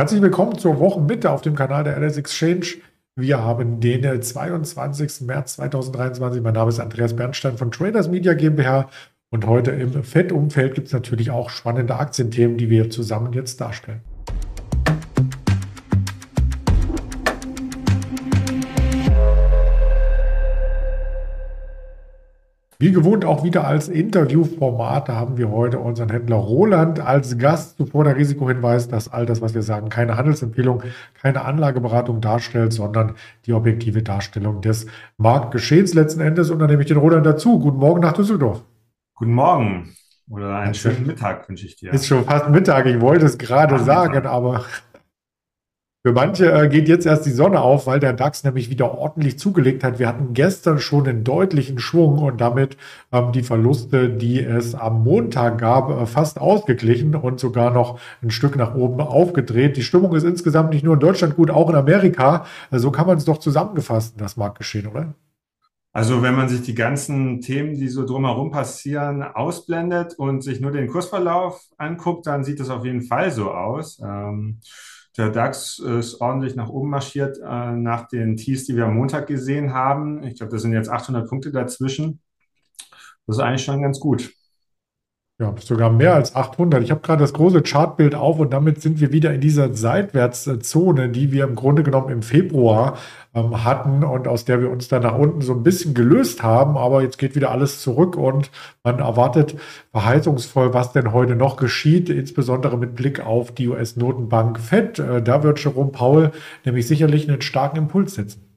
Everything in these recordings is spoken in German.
Herzlich willkommen zur Wochenmitte auf dem Kanal der LS Exchange. Wir haben den 22. März 2023. Mein Name ist Andreas Bernstein von Traders Media GmbH. Und heute im Fettumfeld gibt es natürlich auch spannende Aktienthemen, die wir zusammen jetzt darstellen. Wie gewohnt auch wieder als Interviewformat. Da haben wir heute unseren Händler Roland als Gast. Zuvor der Risikohinweis, dass all das, was wir sagen, keine Handelsempfehlung, keine Anlageberatung darstellt, sondern die objektive Darstellung des Marktgeschehens letzten Endes. Und dann nehme ich den Roland dazu. Guten Morgen nach Düsseldorf. Guten Morgen oder einen schönen Mittag wünsche ich dir. Ist schon fast Mittag. Ich wollte es gerade sagen, aber für manche äh, geht jetzt erst die Sonne auf, weil der DAX nämlich wieder ordentlich zugelegt hat. Wir hatten gestern schon einen deutlichen Schwung und damit ähm, die Verluste, die es am Montag gab, äh, fast ausgeglichen und sogar noch ein Stück nach oben aufgedreht. Die Stimmung ist insgesamt nicht nur in Deutschland gut, auch in Amerika. Äh, so kann man es doch zusammengefasst, das mag geschehen, oder? Also wenn man sich die ganzen Themen, die so drumherum passieren, ausblendet und sich nur den Kursverlauf anguckt, dann sieht es auf jeden Fall so aus. Ähm, der DAX ist ordentlich nach oben marschiert äh, nach den Tiefs, die wir am Montag gesehen haben. Ich glaube, das sind jetzt 800 Punkte dazwischen. Das ist eigentlich schon ganz gut. Ja, sogar mehr als 800. Ich habe gerade das große Chartbild auf und damit sind wir wieder in dieser Seitwärtszone, die wir im Grunde genommen im Februar ähm, hatten und aus der wir uns dann nach unten so ein bisschen gelöst haben. Aber jetzt geht wieder alles zurück und man erwartet verheißungsvoll, was denn heute noch geschieht, insbesondere mit Blick auf die US-Notenbank FED. Äh, da wird Jerome Powell nämlich sicherlich einen starken Impuls setzen.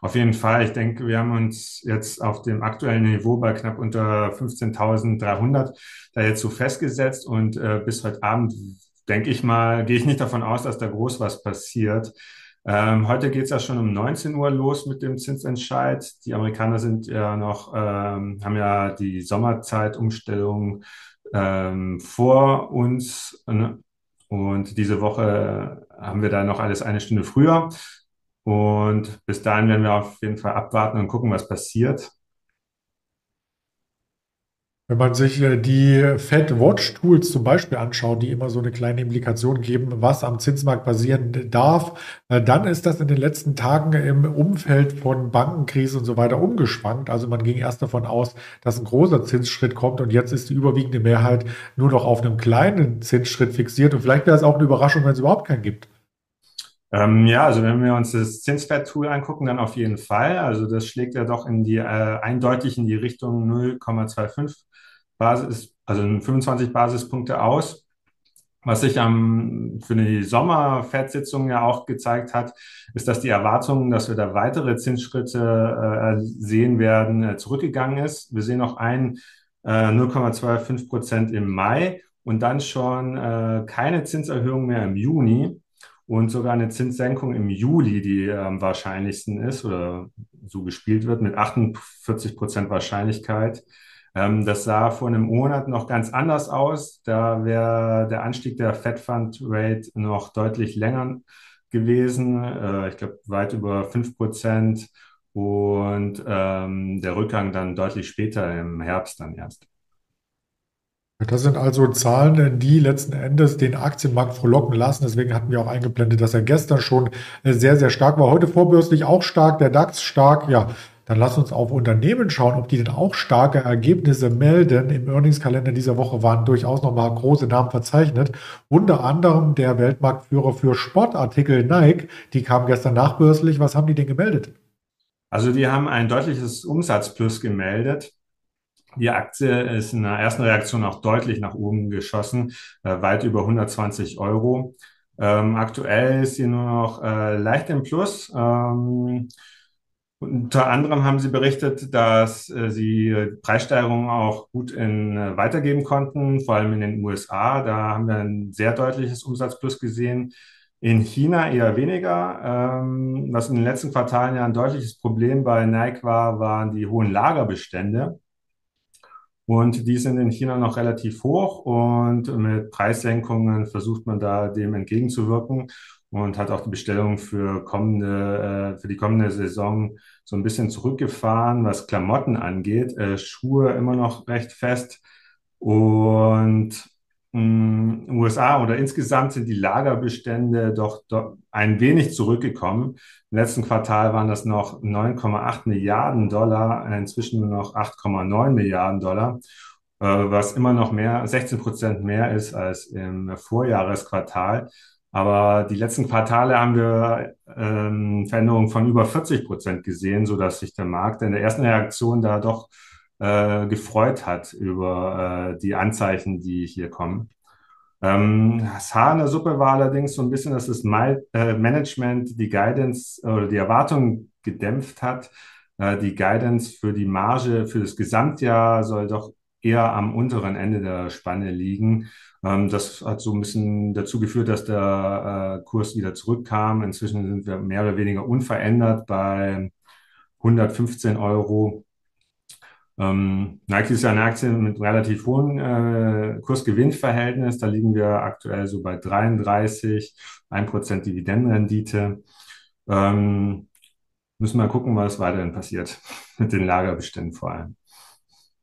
Auf jeden Fall. Ich denke, wir haben uns jetzt auf dem aktuellen Niveau bei knapp unter 15.300 da jetzt so festgesetzt und äh, bis heute Abend denke ich mal, gehe ich nicht davon aus, dass da groß was passiert. Ähm, heute geht es ja schon um 19 Uhr los mit dem Zinsentscheid. Die Amerikaner sind ja noch, ähm, haben ja die Sommerzeitumstellung ähm, vor uns. Ne? Und diese Woche haben wir da noch alles eine Stunde früher. Und bis dahin werden wir auf jeden Fall abwarten und gucken, was passiert. Wenn man sich äh, die Fed Watch Tools zum Beispiel anschaut, die immer so eine kleine Implikation geben, was am Zinsmarkt passieren darf, äh, dann ist das in den letzten Tagen im Umfeld von Bankenkrise und so weiter umgeschwankt. Also man ging erst davon aus, dass ein großer Zinsschritt kommt und jetzt ist die überwiegende Mehrheit nur noch auf einem kleinen Zinsschritt fixiert und vielleicht wäre es auch eine Überraschung, wenn es überhaupt keinen gibt. Ähm, ja, also wenn wir uns das Zinswert-Tool angucken, dann auf jeden Fall. Also das schlägt ja doch in die äh, eindeutig in die Richtung 0,25 Basis, also 25 Basispunkte aus. Was sich am, für die Sommer-Fed-Sitzung ja auch gezeigt hat, ist, dass die Erwartungen, dass wir da weitere Zinsschritte äh, sehen werden, äh, zurückgegangen ist. Wir sehen noch ein äh, 0,25 Prozent im Mai und dann schon äh, keine Zinserhöhung mehr im Juni und sogar eine Zinssenkung im Juli, die am wahrscheinlichsten ist oder so gespielt wird mit 48 Prozent Wahrscheinlichkeit. Ähm, das sah vor einem Monat noch ganz anders aus. Da wäre der Anstieg der Fed Fund Rate noch deutlich länger gewesen. Äh, ich glaube, weit über 5 Prozent und ähm, der Rückgang dann deutlich später im Herbst dann erst. Das sind also Zahlen, die letzten Endes den Aktienmarkt frohlocken lassen. Deswegen hatten wir auch eingeblendet, dass er gestern schon sehr, sehr stark war. Heute vorbürstlich auch stark, der DAX stark. Ja, dann lass uns auf Unternehmen schauen, ob die denn auch starke Ergebnisse melden. Im Earningskalender dieser Woche waren durchaus nochmal große Namen verzeichnet. Unter anderem der Weltmarktführer für Sportartikel Nike. Die kam gestern nachbörslich. Was haben die denn gemeldet? Also die haben ein deutliches Umsatzplus gemeldet. Die Aktie ist in der ersten Reaktion auch deutlich nach oben geschossen, äh, weit über 120 Euro. Ähm, aktuell ist sie nur noch äh, leicht im Plus. Ähm, unter anderem haben sie berichtet, dass äh, sie Preissteigerungen auch gut in, äh, weitergeben konnten, vor allem in den USA. Da haben wir ein sehr deutliches Umsatzplus gesehen. In China eher weniger. Ähm, was in den letzten Quartalen ja ein deutliches Problem bei Nike war, waren die hohen Lagerbestände. Und die sind in China noch relativ hoch und mit Preissenkungen versucht man da dem entgegenzuwirken und hat auch die Bestellung für kommende, äh, für die kommende Saison so ein bisschen zurückgefahren, was Klamotten angeht. Äh, Schuhe immer noch recht fest und USA oder insgesamt sind die Lagerbestände doch, doch ein wenig zurückgekommen. Im letzten Quartal waren das noch 9,8 Milliarden Dollar, inzwischen nur noch 8,9 Milliarden Dollar, äh, was immer noch mehr, 16 Prozent mehr ist als im Vorjahresquartal. Aber die letzten Quartale haben wir ähm, Veränderungen von über 40 Prozent gesehen, so dass sich der Markt in der ersten Reaktion da doch äh, gefreut hat über äh, die Anzeichen, die hier kommen. Ähm, das Haar in der Suppe war allerdings so ein bisschen, dass das My äh, Management die Guidance oder die Erwartung gedämpft hat. Äh, die Guidance für die Marge für das Gesamtjahr soll doch eher am unteren Ende der Spanne liegen. Ähm, das hat so ein bisschen dazu geführt, dass der äh, Kurs wieder zurückkam. Inzwischen sind wir mehr oder weniger unverändert bei 115 Euro. Ähm, Nike ist ja eine Aktie mit relativ hohem äh, Kurs-Gewinn-Verhältnis. Da liegen wir aktuell so bei 33, 1% Dividendenrendite. Ähm, müssen wir gucken, was weiterhin passiert mit den Lagerbeständen vor allem.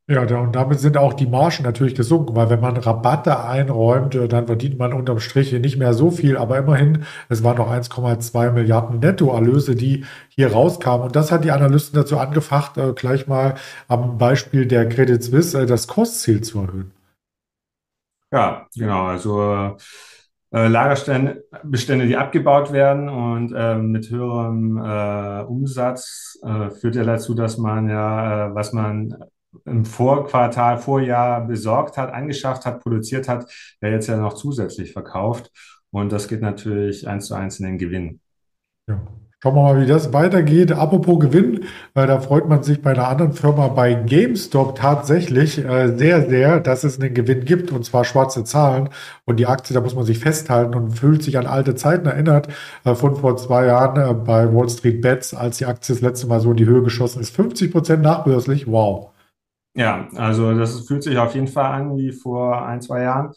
Ja, und damit sind auch die Margen natürlich gesunken, weil wenn man Rabatte einräumt, äh, dann verdient man unterm Strich nicht mehr so viel, aber immerhin, es waren noch 1,2 Milliarden Nettoerlöse, die hier rauskamen. Und das hat die Analysten dazu angefacht, äh, gleich mal am Beispiel der Credit Suisse äh, das Kostziel zu erhöhen. Ja, genau. Also äh, Lagerbestände, die abgebaut werden und äh, mit höherem äh, Umsatz führt ja dazu, dass man ja, was man im Vorquartal, Vorjahr besorgt hat, angeschafft hat, produziert hat, der jetzt ja noch zusätzlich verkauft. Und das geht natürlich eins zu eins in den Gewinn. Ja. Schauen wir mal, wie das weitergeht. Apropos Gewinn, äh, da freut man sich bei einer anderen Firma bei GameStop tatsächlich äh, sehr, sehr, dass es einen Gewinn gibt und zwar schwarze Zahlen. Und die Aktie, da muss man sich festhalten und fühlt sich an alte Zeiten erinnert äh, von vor zwei Jahren bei Wall Street Bets, als die Aktie das letzte Mal so in die Höhe geschossen ist. 50 Prozent nachbörslich, wow. Ja, also das fühlt sich auf jeden Fall an wie vor ein, zwei Jahren.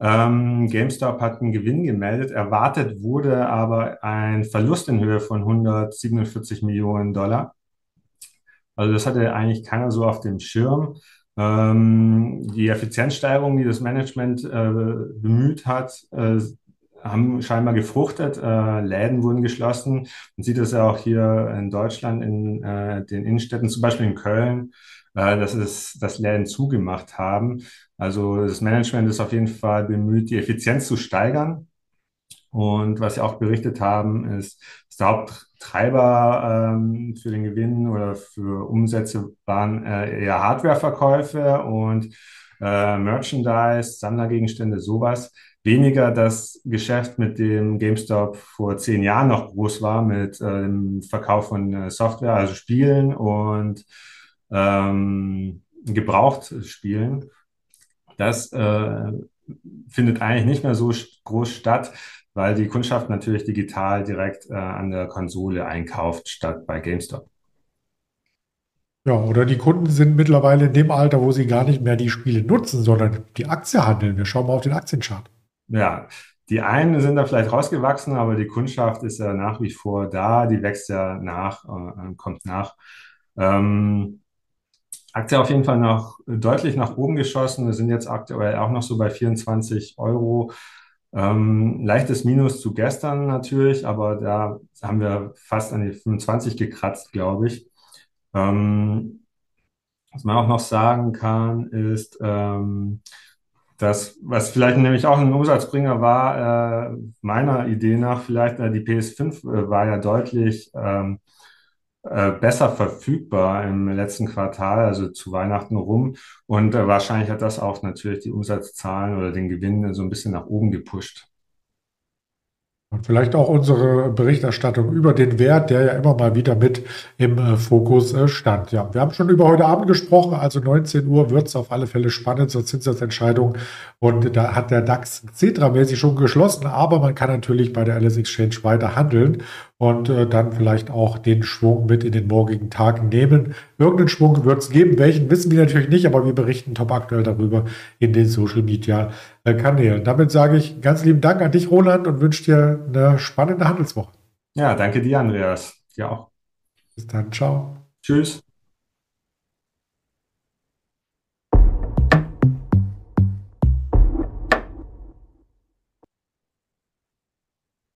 Ähm, GameStop hat einen Gewinn gemeldet, erwartet wurde aber ein Verlust in Höhe von 147 Millionen Dollar. Also das hatte eigentlich keiner so auf dem Schirm. Ähm, die Effizienzsteigerung, die das Management äh, bemüht hat, äh, haben scheinbar gefruchtet. Äh, Läden wurden geschlossen. Man sieht es ja auch hier in Deutschland, in äh, den Innenstädten, zum Beispiel in Köln äh, dass es das Läden zugemacht haben. Also das Management ist auf jeden Fall bemüht, die Effizienz zu steigern. Und was sie auch berichtet haben, ist, dass der Haupttreiber ähm, für den Gewinn oder für Umsätze waren äh, eher Hardwareverkäufe und äh, Merchandise, Sammlergegenstände, sowas. Weniger das Geschäft, mit dem GameStop vor zehn Jahren noch groß war, mit äh, dem Verkauf von äh, Software, also Spielen und ähm, gebraucht spielen, das äh, findet eigentlich nicht mehr so groß statt, weil die Kundschaft natürlich digital direkt äh, an der Konsole einkauft, statt bei GameStop. Ja, oder die Kunden sind mittlerweile in dem Alter, wo sie gar nicht mehr die Spiele nutzen, sondern die Aktie handeln. Wir schauen mal auf den Aktienchart. Ja, die einen sind da vielleicht rausgewachsen, aber die Kundschaft ist ja nach wie vor da, die wächst ja nach, äh, kommt nach. Ähm, Aktie auf jeden Fall noch deutlich nach oben geschossen. Wir sind jetzt aktuell auch noch so bei 24 Euro. Ähm, leichtes Minus zu gestern natürlich, aber da haben wir fast an die 25 gekratzt, glaube ich. Ähm, was man auch noch sagen kann, ist, ähm, dass, was vielleicht nämlich auch ein Umsatzbringer war, äh, meiner Idee nach vielleicht, äh, die PS5 äh, war ja deutlich ähm, äh, besser verfügbar im letzten Quartal, also zu Weihnachten rum. Und äh, wahrscheinlich hat das auch natürlich die Umsatzzahlen oder den Gewinn so ein bisschen nach oben gepusht. Und vielleicht auch unsere Berichterstattung über den Wert, der ja immer mal wieder mit im äh, Fokus äh, stand. Ja, wir haben schon über heute Abend gesprochen, also 19 Uhr wird es auf alle Fälle spannend zur Zinssatzentscheidung. Und da hat der DAX Cetra-mäßig schon geschlossen, aber man kann natürlich bei der LS Exchange weiter handeln und äh, dann vielleicht auch den Schwung mit in den morgigen Tag nehmen. Irgendeinen Schwung wird es geben, welchen wissen wir natürlich nicht, aber wir berichten top aktuell darüber in den Social Media Kanälen. Damit sage ich ganz lieben Dank an dich, Roland, und wünsche dir eine spannende Handelswoche. Ja, danke dir, Andreas. Ja auch. Bis dann, ciao. Tschüss.